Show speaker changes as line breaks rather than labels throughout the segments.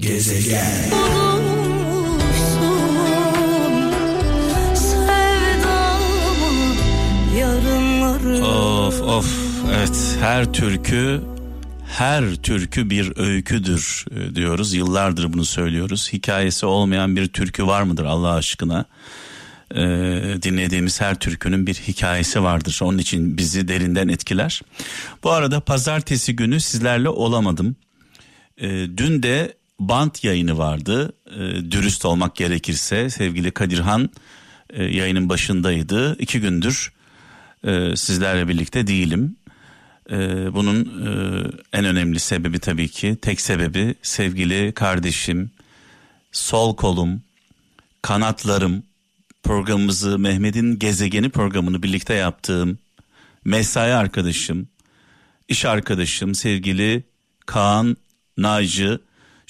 Gezegen
Of of evet her türkü her türkü bir öyküdür e, diyoruz. Yıllardır bunu söylüyoruz. Hikayesi olmayan bir türkü var mıdır Allah aşkına? Ee, dinlediğimiz her türkünün bir hikayesi vardır. Onun için bizi derinden etkiler. Bu arada pazartesi günü sizlerle olamadım. Ee, dün de bant yayını vardı. Ee, dürüst olmak gerekirse sevgili Kadirhan e, yayının başındaydı. İki gündür e, sizlerle birlikte değilim. E, bunun e, en önemli sebebi tabii ki tek sebebi sevgili kardeşim, sol kolum, kanatlarım programımızı Mehmet'in gezegeni programını birlikte yaptığım mesai arkadaşım, iş arkadaşım sevgili Kaan Naycı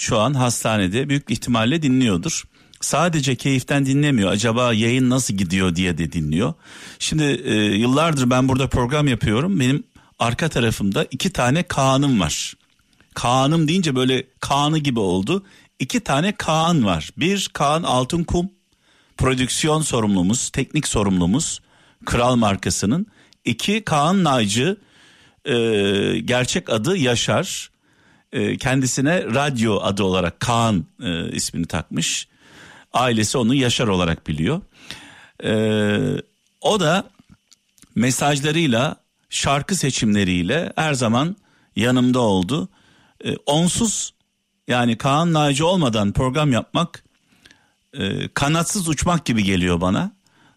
şu an hastanede büyük ihtimalle dinliyordur sadece keyiften dinlemiyor. Acaba yayın nasıl gidiyor diye de dinliyor. Şimdi e, yıllardır ben burada program yapıyorum. Benim arka tarafımda iki tane Kaan'ım var. Kaan'ım deyince böyle Kaan'ı gibi oldu. İki tane Kaan var. Bir Kaan Altınkum prodüksiyon sorumlumuz, teknik sorumlumuz Kral markasının. İki Kaan Naycı e, gerçek adı Yaşar. E, kendisine radyo adı olarak Kaan e, ismini takmış. Ailesi onu Yaşar olarak biliyor. Ee, o da mesajlarıyla, şarkı seçimleriyle her zaman yanımda oldu. Ee, onsuz yani Kaan Naci olmadan program yapmak e, kanatsız uçmak gibi geliyor bana.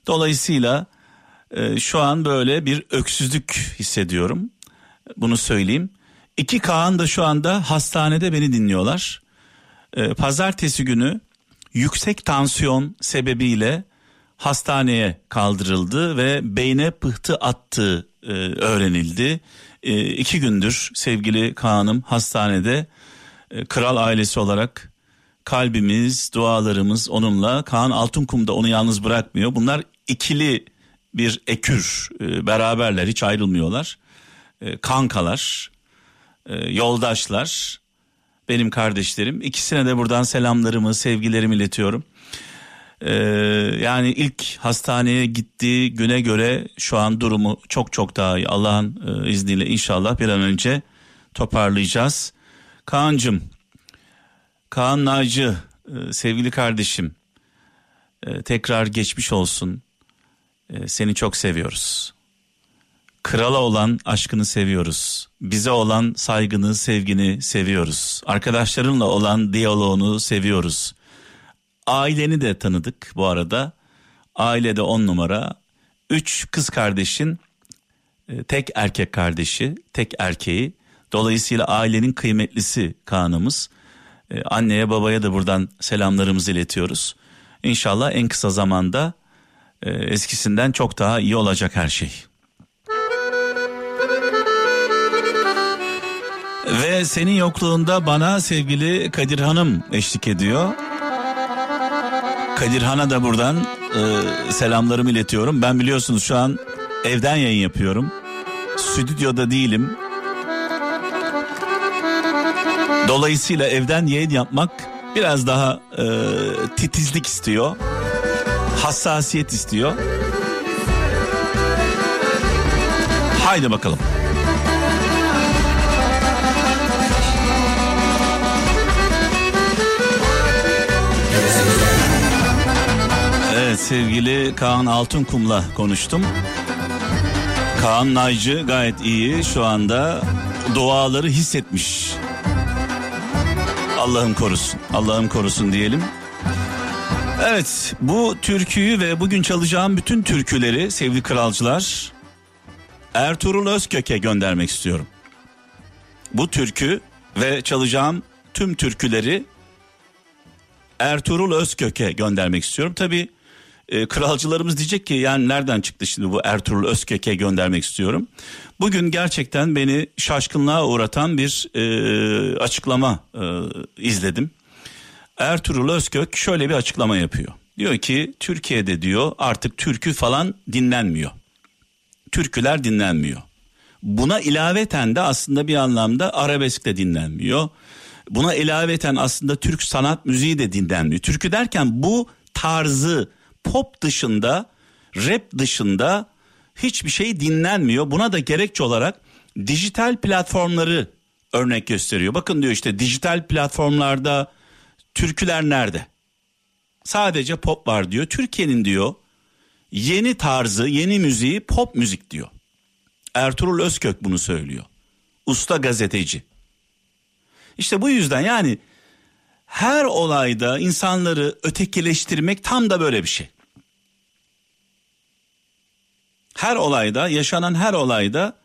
Dolayısıyla e, şu an böyle bir öksüzlük hissediyorum. Bunu söyleyeyim. İki Kaan da şu anda hastanede beni dinliyorlar. E, pazartesi günü yüksek tansiyon sebebiyle hastaneye kaldırıldı ve beyne pıhtı attığı e, öğrenildi. E, iki gündür sevgili Kaan'ım hastanede e, kral ailesi olarak kalbimiz, dualarımız onunla. Kaan Altınkum da onu yalnız bırakmıyor. Bunlar ikili bir ekür e, beraberler hiç ayrılmıyorlar. E, kankalar, e, yoldaşlar benim kardeşlerim. İkisine de buradan selamlarımı, sevgilerimi iletiyorum. Ee, yani ilk hastaneye gittiği güne göre şu an durumu çok çok daha iyi. Allah'ın e, izniyle inşallah bir an önce toparlayacağız. Kaan'cım, Kaan Naci, e, sevgili kardeşim, tekrar geçmiş olsun. Seni çok seviyoruz. Krala olan aşkını seviyoruz. Bize olan saygını, sevgini seviyoruz. Arkadaşlarınla olan diyaloğunu seviyoruz. Aileni de tanıdık bu arada. Ailede on numara. Üç kız kardeşin e, tek erkek kardeşi, tek erkeği. Dolayısıyla ailenin kıymetlisi kanımız. E, anneye babaya da buradan selamlarımızı iletiyoruz. İnşallah en kısa zamanda e, eskisinden çok daha iyi olacak her şey. Ve senin yokluğunda bana sevgili Kadir Hanım eşlik ediyor. Kadir Han'a da buradan e, selamlarımı iletiyorum. Ben biliyorsunuz şu an evden yayın yapıyorum. Stüdyoda değilim. Dolayısıyla evden yayın yapmak biraz daha e, titizlik istiyor. Hassasiyet istiyor. Haydi bakalım. Evet sevgili Kaan Altınkum'la konuştum. Kaan Naycı gayet iyi şu anda duaları hissetmiş. Allah'ım korusun. Allah'ım korusun diyelim. Evet bu türküyü ve bugün çalacağım bütün türküleri sevgili kralcılar Ertuğrul Özkök'e göndermek istiyorum. Bu türkü ve çalacağım tüm türküleri Ertuğrul Özkök'e göndermek istiyorum. Tabi e, kralcılarımız diyecek ki yani nereden çıktı şimdi bu Ertuğrul Özkök'e göndermek istiyorum. Bugün gerçekten beni şaşkınlığa uğratan bir e, açıklama e, izledim. Ertuğrul Özkök şöyle bir açıklama yapıyor. Diyor ki Türkiye'de diyor artık türkü falan dinlenmiyor. Türküler dinlenmiyor. Buna ilaveten de aslında bir anlamda arabesk de dinlenmiyor. Buna ilaveten aslında Türk sanat müziği de dinlenmiyor. Türkü derken bu tarzı pop dışında, rap dışında hiçbir şey dinlenmiyor. Buna da gerekçe olarak dijital platformları örnek gösteriyor. Bakın diyor işte dijital platformlarda türküler nerede? Sadece pop var diyor. Türkiye'nin diyor yeni tarzı, yeni müziği pop müzik diyor. Ertuğrul Özkök bunu söylüyor. Usta gazeteci. İşte bu yüzden yani her olayda insanları ötekileştirmek tam da böyle bir şey. Her olayda, yaşanan her olayda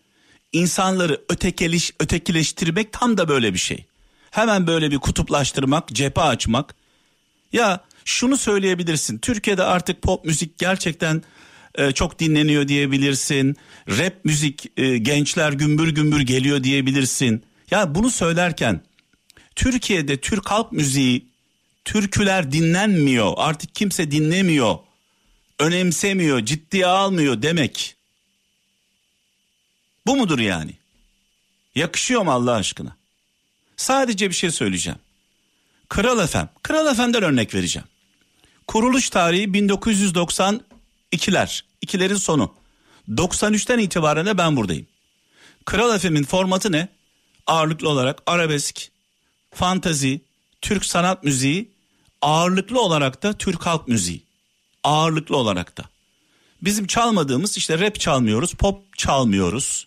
insanları ötekeleş, ötekileştirmek tam da böyle bir şey. Hemen böyle bir kutuplaştırmak, cephe açmak. Ya şunu söyleyebilirsin. Türkiye'de artık pop müzik gerçekten e, çok dinleniyor diyebilirsin. Rap müzik e, gençler gümbür gümbür geliyor diyebilirsin. Ya bunu söylerken Türkiye'de Türk halk müziği türküler dinlenmiyor. Artık kimse dinlemiyor. Önemsemiyor, ciddiye almıyor demek. Bu mudur yani? Yakışıyor mu Allah aşkına? Sadece bir şey söyleyeceğim. Kral Efem, Kral Efem'den örnek vereceğim. Kuruluş tarihi 1992'ler, ikilerin sonu. 93'ten itibaren de ben buradayım. Kral Efem'in formatı ne? Ağırlıklı olarak arabesk, fantazi, Türk sanat müziği, ağırlıklı olarak da Türk halk müziği. Ağırlıklı olarak da. Bizim çalmadığımız işte rap çalmıyoruz, pop çalmıyoruz.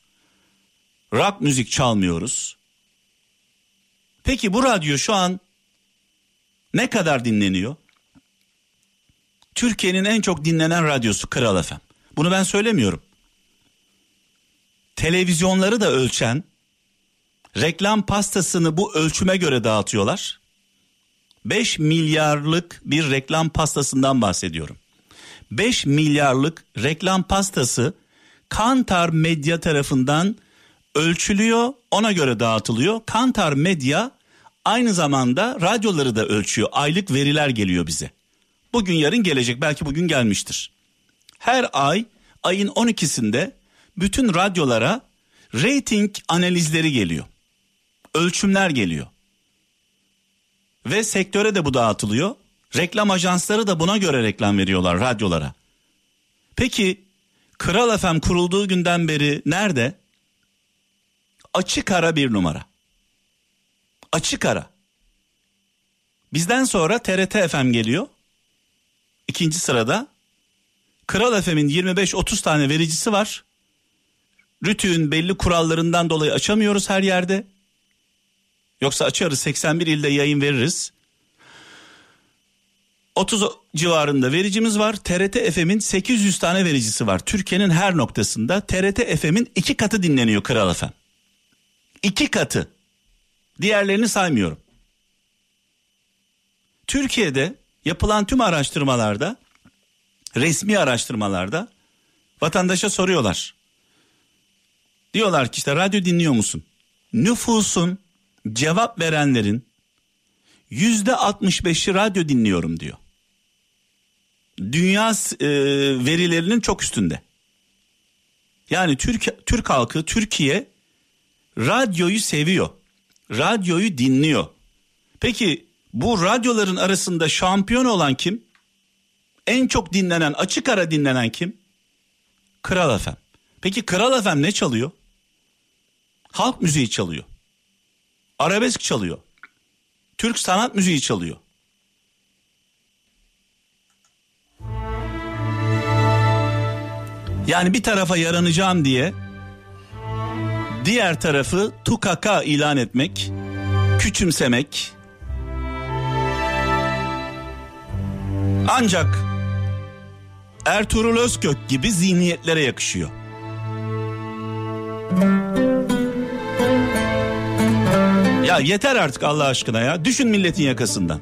Rock müzik çalmıyoruz. Peki bu radyo şu an ne kadar dinleniyor? Türkiye'nin en çok dinlenen radyosu Kral FM. Bunu ben söylemiyorum. Televizyonları da ölçen reklam pastasını bu ölçüme göre dağıtıyorlar. 5 milyarlık bir reklam pastasından bahsediyorum. 5 milyarlık reklam pastası Kantar Medya tarafından ölçülüyor, ona göre dağıtılıyor. Kantar Medya aynı zamanda radyoları da ölçüyor. Aylık veriler geliyor bize. Bugün yarın gelecek belki bugün gelmiştir. Her ay ayın 12'sinde bütün radyolara rating analizleri geliyor. Ölçümler geliyor. Ve sektöre de bu dağıtılıyor. Reklam ajansları da buna göre reklam veriyorlar radyolara. Peki Kral FM kurulduğu günden beri nerede? Açık ara bir numara. Açık ara. Bizden sonra TRT FM geliyor. İkinci sırada. Kral FM'in 25-30 tane vericisi var. Rütü'nün belli kurallarından dolayı açamıyoruz her yerde. Yoksa açarız 81 ilde yayın veririz. 30 civarında vericimiz var. TRT FM'in 800 tane vericisi var. Türkiye'nin her noktasında TRT FM'in iki katı dinleniyor Kral FM. İki katı. Diğerlerini saymıyorum. Türkiye'de yapılan tüm araştırmalarda, resmi araştırmalarda vatandaşa soruyorlar. Diyorlar ki işte radyo dinliyor musun? Nüfusun cevap verenlerin yüzde 65'i radyo dinliyorum diyor. Dünya e, verilerinin çok üstünde. Yani Türk Türk halkı Türkiye radyoyu seviyor. Radyoyu dinliyor. Peki bu radyoların arasında şampiyon olan kim? En çok dinlenen, açık ara dinlenen kim? Kral FM. Peki Kral FM ne çalıyor? Halk müziği çalıyor. Arabesk çalıyor. Türk sanat müziği çalıyor. Yani bir tarafa yaranacağım diye diğer tarafı tukaka ilan etmek, küçümsemek, ancak Ertuğrul Özkök gibi zihniyetlere yakışıyor. Ya yeter artık Allah aşkına ya. Düşün milletin yakasından.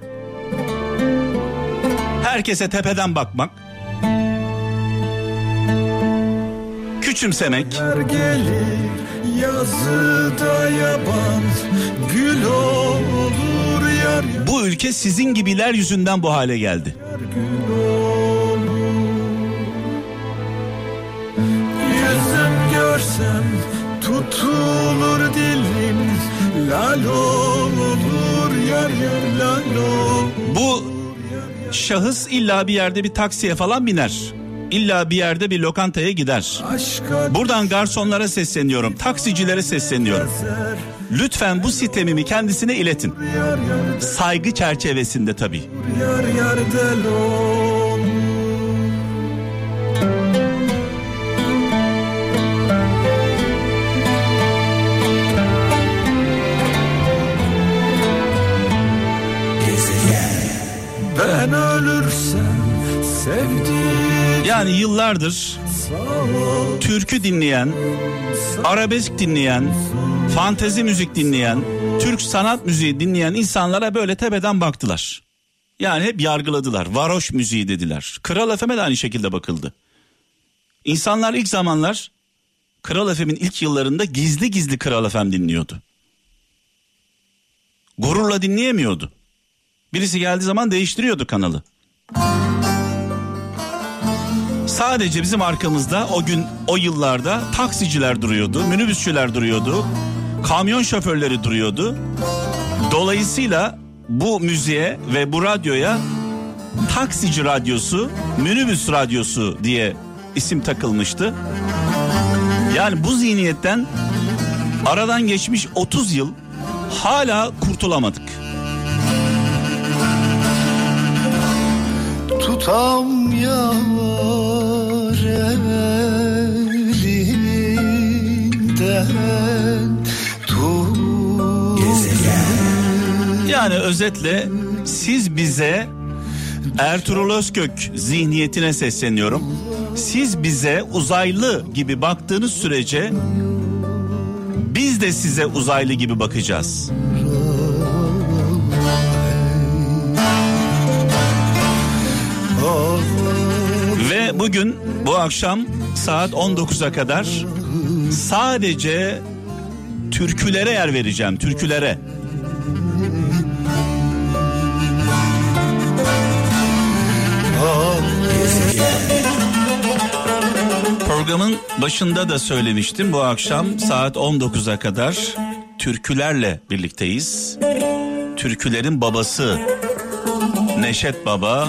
Herkese tepeden bakmak. Küçümsemek. Gelir, yazıda yaban, gül olur yar. Bu ülke sizin gibiler yüzünden bu hale geldi. Yüzüm tutulur dilim lal olur Bu şahıs illa bir yerde bir taksiye falan biner. İlla bir yerde bir lokantaya gider. Buradan garsonlara sesleniyorum, taksicilere sesleniyorum. Lütfen bu sitemimi kendisine iletin. Saygı çerçevesinde tabii. Ben ölürsem sevdiğim Yani yıllardır türkü dinleyen, arabesk dinleyen, fantezi müzik dinleyen, Türk sanat müziği dinleyen insanlara böyle tepeden baktılar. Yani hep yargıladılar. Varoş müziği dediler. Kral FM'e de aynı şekilde bakıldı. İnsanlar ilk zamanlar Kral FM'in ilk yıllarında gizli gizli Kral FM dinliyordu. Gururla dinleyemiyordu. Birisi geldiği zaman değiştiriyordu kanalı. Sadece bizim arkamızda o gün o yıllarda taksiciler duruyordu, minibüsçüler duruyordu, kamyon şoförleri duruyordu. Dolayısıyla bu müziğe ve bu radyoya taksici radyosu, minibüs radyosu diye isim takılmıştı. Yani bu zihniyetten aradan geçmiş 30 yıl hala kurtulamadık. Tutam yar elinden Yani özetle siz bize Ertuğrul Özkök zihniyetine sesleniyorum. Siz bize uzaylı gibi baktığınız sürece biz de size uzaylı gibi bakacağız. Bugün bu akşam saat 19'a kadar sadece türkülere yer vereceğim. Türkülere. Programın başında da söylemiştim. Bu akşam saat 19'a kadar türkülerle birlikteyiz. Türkülerin babası Neşet Baba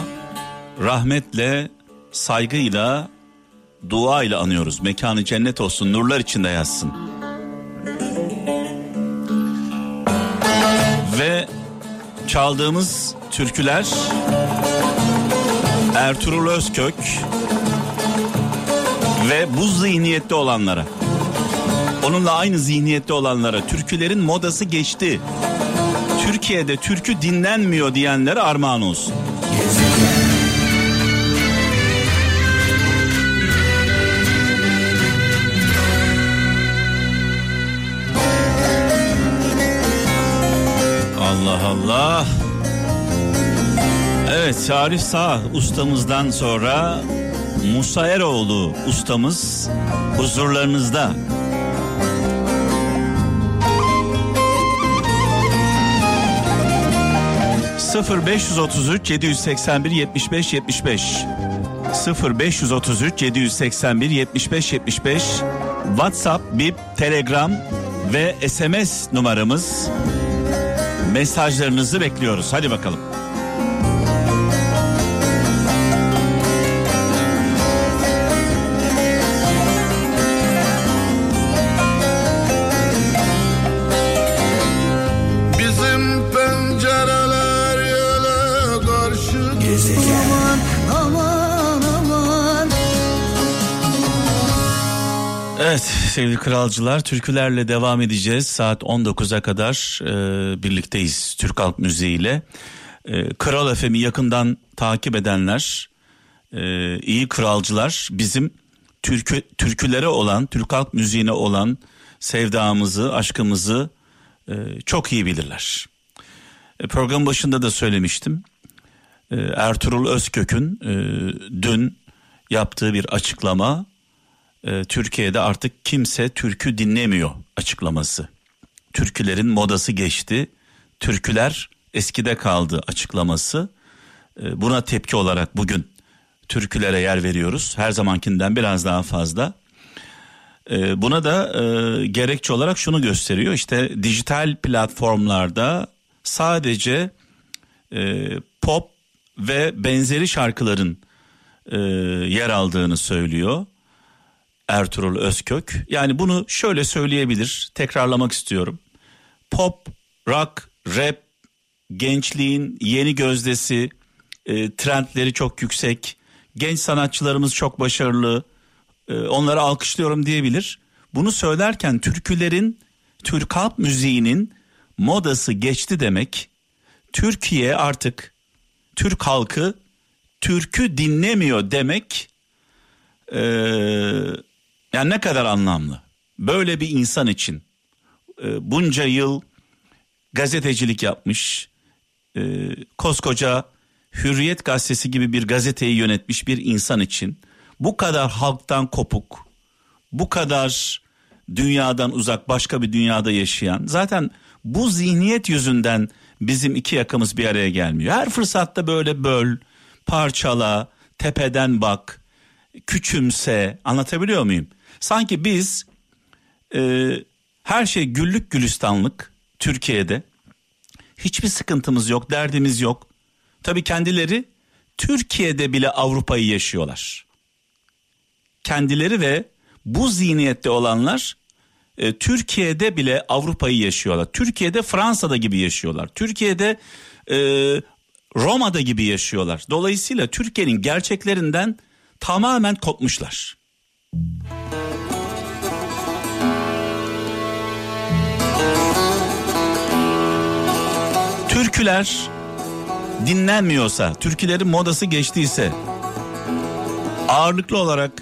rahmetle, saygıyla, dua ile anıyoruz. Mekanı cennet olsun, nurlar içinde yazsın. Ve çaldığımız türküler Ertuğrul Özkök ve bu zihniyette olanlara onunla aynı zihniyette olanlara türkülerin modası geçti. Türkiye'de türkü dinlenmiyor diyenlere armağan olsun. Allah Allah. Evet Arif Sağ ustamızdan sonra Musa Eroğlu ustamız huzurlarınızda. Sıfır 533 781 75 75 0 533 781 75 75 WhatsApp, Bip, Telegram ve SMS numaramız mesajlarınızı bekliyoruz. Hadi bakalım. Evet sevgili kralcılar türkülerle devam edeceğiz. Saat 19'a kadar e, birlikteyiz Türk Halk Müziği ile. E, Kral FM'i yakından takip edenler, e, iyi kralcılar bizim türkü, türkülere olan, Türk Halk Müziği'ne olan sevdamızı, aşkımızı e, çok iyi bilirler. E, program başında da söylemiştim. E, Ertuğrul Özkök'ün e, dün yaptığı bir açıklama e, Türkiye'de artık kimse türkü dinlemiyor açıklaması. Türkülerin modası geçti. Türküler eskide kaldı açıklaması. E, buna tepki olarak bugün türkülere yer veriyoruz. Her zamankinden biraz daha fazla. E, buna da e, gerekçe olarak şunu gösteriyor. İşte dijital platformlarda sadece e, pop ve benzeri şarkıların e, yer aldığını söylüyor Ertuğrul Özkök. Yani bunu şöyle söyleyebilir, tekrarlamak istiyorum. Pop, rock, rap, gençliğin yeni gözdesi, e, trendleri çok yüksek, genç sanatçılarımız çok başarılı, e, onları alkışlıyorum diyebilir. Bunu söylerken türkülerin, Türk halk müziğinin modası geçti demek. Türkiye artık Türk halkı türkü dinlemiyor demek e, yani ne kadar anlamlı. Böyle bir insan için e, bunca yıl gazetecilik yapmış, e, koskoca Hürriyet gazetesi gibi bir gazeteyi yönetmiş bir insan için bu kadar halktan kopuk, bu kadar dünyadan uzak başka bir dünyada yaşayan zaten bu zihniyet yüzünden bizim iki yakamız bir araya gelmiyor. Her fırsatta böyle böl, parçala, tepeden bak, küçümse anlatabiliyor muyum? Sanki biz e, her şey güllük gülistanlık Türkiye'de. Hiçbir sıkıntımız yok, derdimiz yok. Tabii kendileri Türkiye'de bile Avrupa'yı yaşıyorlar. Kendileri ve bu zihniyette olanlar e, Türkiye'de bile Avrupa'yı yaşıyorlar. Türkiye'de Fransa'da gibi yaşıyorlar. Türkiye'de e, Roma'da gibi yaşıyorlar. Dolayısıyla Türkiye'nin gerçeklerinden tamamen kopmuşlar. Türküler dinlenmiyorsa, türkülerin modası geçtiyse ağırlıklı olarak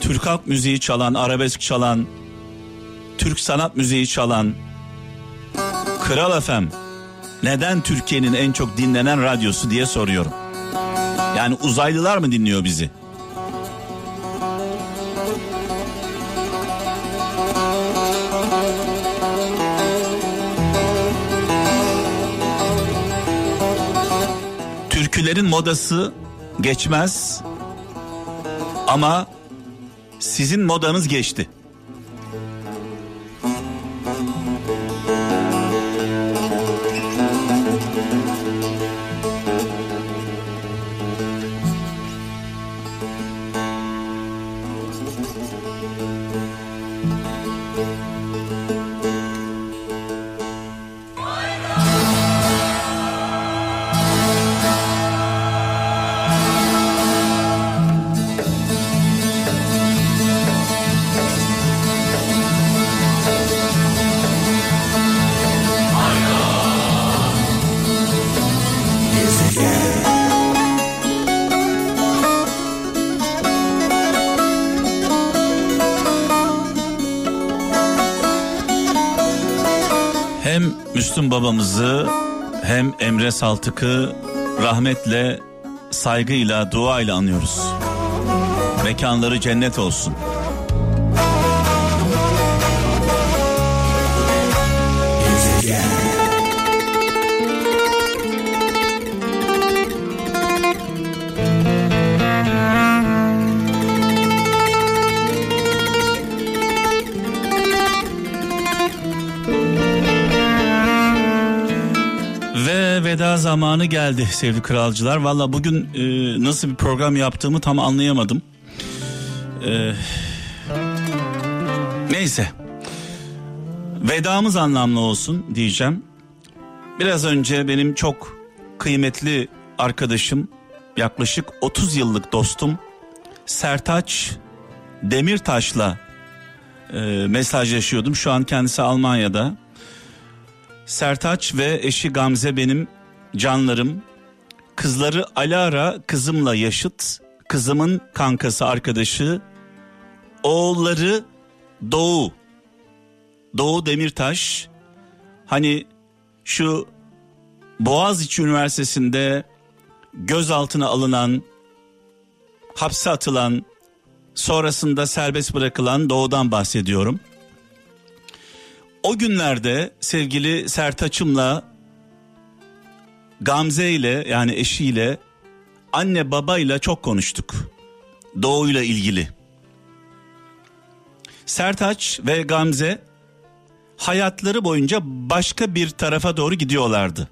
Türk halk müziği çalan, arabesk çalan, Türk sanat müziği çalan Kral FM neden Türkiye'nin en çok dinlenen radyosu diye soruyorum. Yani uzaylılar mı dinliyor bizi? Türkülerin modası geçmez ama sizin modanız geçti. Hem Müslüm babamızı hem Emre Saltık'ı rahmetle, saygıyla, duayla anıyoruz. Mekanları cennet olsun. Ve veda zamanı geldi sevgili kralcılar. Valla bugün e, nasıl bir program yaptığımı tam anlayamadım. E, neyse. Vedamız anlamlı olsun diyeceğim. Biraz önce benim çok kıymetli arkadaşım, yaklaşık 30 yıllık dostum Sertaç Demirtaş'la e, mesajlaşıyordum. Şu an kendisi Almanya'da. Sertaç ve eşi Gamze benim canlarım. Kızları Alara kızımla yaşıt. Kızımın kankası arkadaşı. Oğulları Doğu. Doğu Demirtaş. Hani şu Boğaziçi Üniversitesi'nde gözaltına alınan, hapse atılan, sonrasında serbest bırakılan Doğu'dan bahsediyorum. O günlerde sevgili Sertaç'ımla Gamze ile yani eşiyle anne babayla çok konuştuk. Doğuyla ilgili. Sertaç ve Gamze hayatları boyunca başka bir tarafa doğru gidiyorlardı.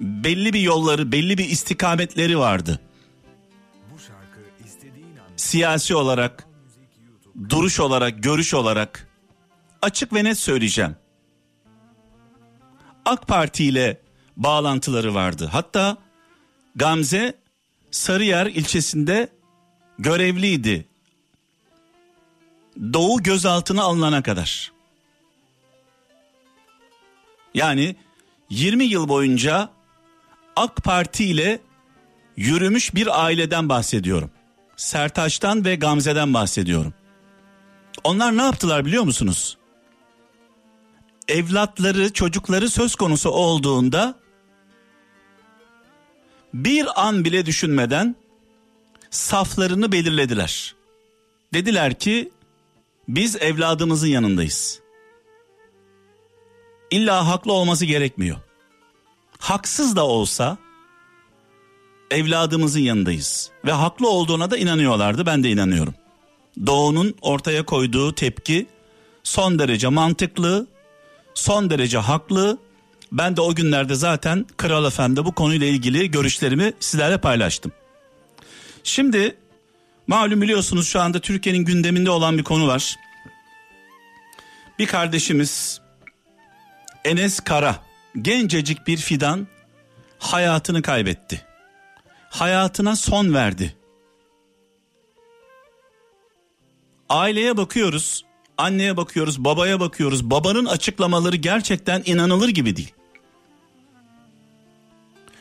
Belli bir yolları, belli bir istikametleri vardı. Siyasi olarak, duruş olarak, görüş olarak açık ve net söyleyeceğim. AK Parti ile bağlantıları vardı. Hatta Gamze Sarıyer ilçesinde görevliydi. Doğu gözaltına alınana kadar. Yani 20 yıl boyunca AK Parti ile yürümüş bir aileden bahsediyorum. Sertaç'tan ve Gamze'den bahsediyorum. Onlar ne yaptılar biliyor musunuz? Evlatları, çocukları söz konusu olduğunda bir an bile düşünmeden saflarını belirlediler. Dediler ki biz evladımızın yanındayız. İlla haklı olması gerekmiyor. Haksız da olsa evladımızın yanındayız ve haklı olduğuna da inanıyorlardı. Ben de inanıyorum. Doğu'nun ortaya koyduğu tepki son derece mantıklı, son derece haklı. Ben de o günlerde zaten Kral Efendi bu konuyla ilgili görüşlerimi sizlerle paylaştım. Şimdi malum biliyorsunuz şu anda Türkiye'nin gündeminde olan bir konu var. Bir kardeşimiz Enes Kara gencecik bir fidan hayatını kaybetti. Hayatına son verdi. Aileye bakıyoruz, anneye bakıyoruz, babaya bakıyoruz. Babanın açıklamaları gerçekten inanılır gibi değil.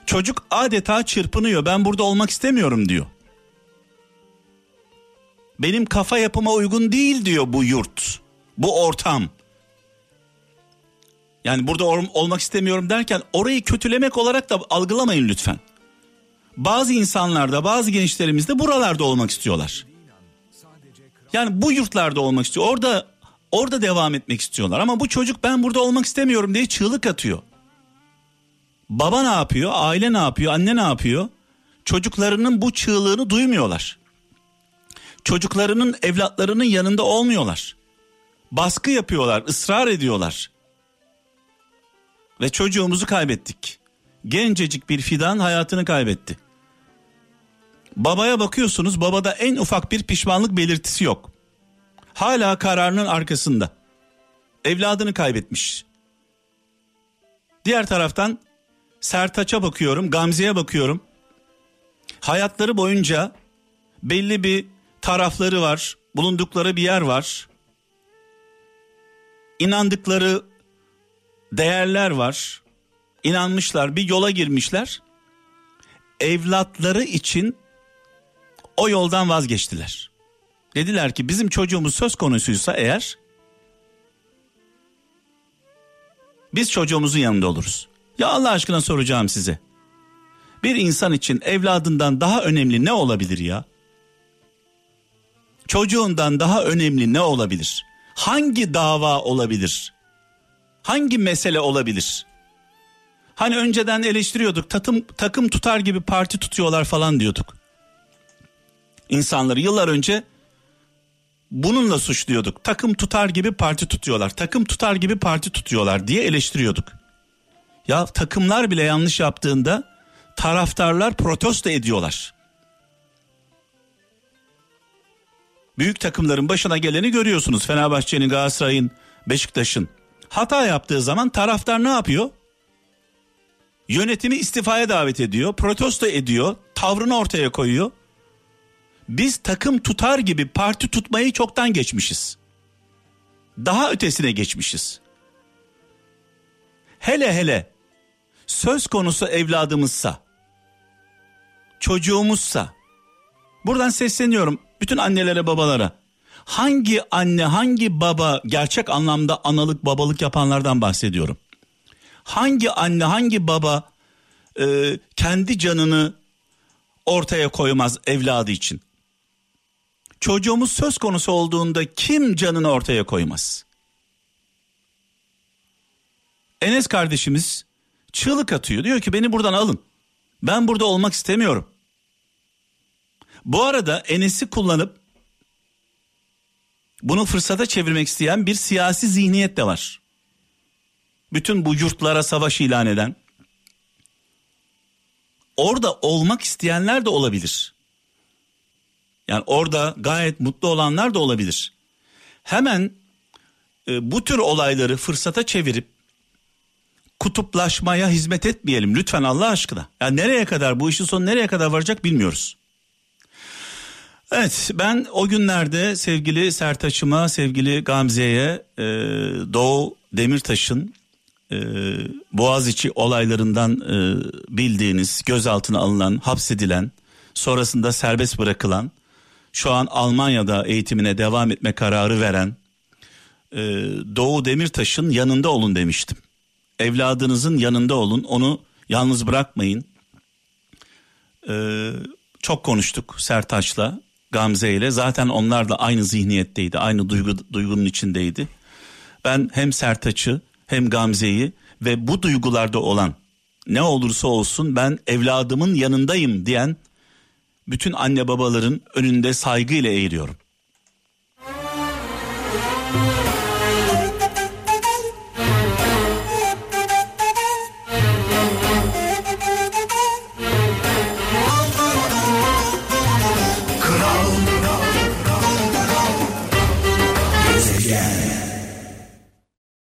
Çocuk adeta çırpınıyor. Ben burada olmak istemiyorum diyor. Benim kafa yapıma uygun değil diyor bu yurt. Bu ortam. Yani burada olmak istemiyorum derken orayı kötülemek olarak da algılamayın lütfen. Bazı insanlarda, bazı gençlerimiz de buralarda olmak istiyorlar. Yani bu yurtlarda olmak istiyor. Orada orada devam etmek istiyorlar ama bu çocuk ben burada olmak istemiyorum diye çığlık atıyor. Baba ne yapıyor? Aile ne yapıyor? Anne ne yapıyor? Çocuklarının bu çığlığını duymuyorlar. Çocuklarının evlatlarının yanında olmuyorlar. Baskı yapıyorlar, ısrar ediyorlar. Ve çocuğumuzu kaybettik. Gencecik bir fidan hayatını kaybetti. Babaya bakıyorsunuz babada en ufak bir pişmanlık belirtisi yok. Hala kararının arkasında. Evladını kaybetmiş. Diğer taraftan Sertaç'a bakıyorum, Gamze'ye bakıyorum. Hayatları boyunca belli bir tarafları var, bulundukları bir yer var. İnandıkları değerler var. İnanmışlar, bir yola girmişler. Evlatları için o yoldan vazgeçtiler. Dediler ki bizim çocuğumuz söz konusuysa eğer biz çocuğumuzun yanında oluruz. Ya Allah aşkına soracağım size. Bir insan için evladından daha önemli ne olabilir ya? Çocuğundan daha önemli ne olabilir? Hangi dava olabilir? Hangi mesele olabilir? Hani önceden eleştiriyorduk takım, takım tutar gibi parti tutuyorlar falan diyorduk. İnsanları yıllar önce bununla suçluyorduk. Takım tutar gibi parti tutuyorlar. Takım tutar gibi parti tutuyorlar diye eleştiriyorduk. Ya takımlar bile yanlış yaptığında taraftarlar protesto ediyorlar. Büyük takımların başına geleni görüyorsunuz. Fenerbahçe'nin, Galatasaray'ın, Beşiktaş'ın. Hata yaptığı zaman taraftar ne yapıyor? Yönetimi istifaya davet ediyor, protesto ediyor, tavrını ortaya koyuyor. Biz takım tutar gibi parti tutmayı çoktan geçmişiz. Daha ötesine geçmişiz. Hele hele söz konusu evladımızsa, çocuğumuzsa, buradan sesleniyorum bütün annelere babalara. Hangi anne hangi baba gerçek anlamda analık babalık yapanlardan bahsediyorum. Hangi anne hangi baba e, kendi canını ortaya koymaz evladı için? Çocuğumuz söz konusu olduğunda kim canını ortaya koymaz? Enes kardeşimiz çığlık atıyor. Diyor ki beni buradan alın. Ben burada olmak istemiyorum. Bu arada Enes'i kullanıp bunu fırsata çevirmek isteyen bir siyasi zihniyet de var. bütün bu yurtlara savaş ilan eden, orada olmak isteyenler de olabilir. Yani orada gayet mutlu olanlar da olabilir. Hemen e, bu tür olayları fırsata çevirip kutuplaşmaya hizmet etmeyelim lütfen Allah aşkına. Yani nereye kadar bu işin sonu nereye kadar varacak bilmiyoruz. Evet ben o günlerde sevgili Sertaç'ıma sevgili Gamze'ye e, Doğu Demirtaş'ın e, Boğaziçi olaylarından e, bildiğiniz gözaltına alınan hapsedilen sonrasında serbest bırakılan şu an Almanya'da eğitimine devam etme kararı veren e, Doğu Demirtaş'ın yanında olun demiştim. Evladınızın yanında olun onu yalnız bırakmayın. E, çok konuştuk Sertaç'la Gamze ile zaten onlar da aynı zihniyetteydi aynı duygu, duygunun içindeydi. Ben hem Sertaç'ı hem Gamze'yi ve bu duygularda olan ne olursa olsun ben evladımın yanındayım diyen bütün anne babaların önünde saygıyla eğiliyorum.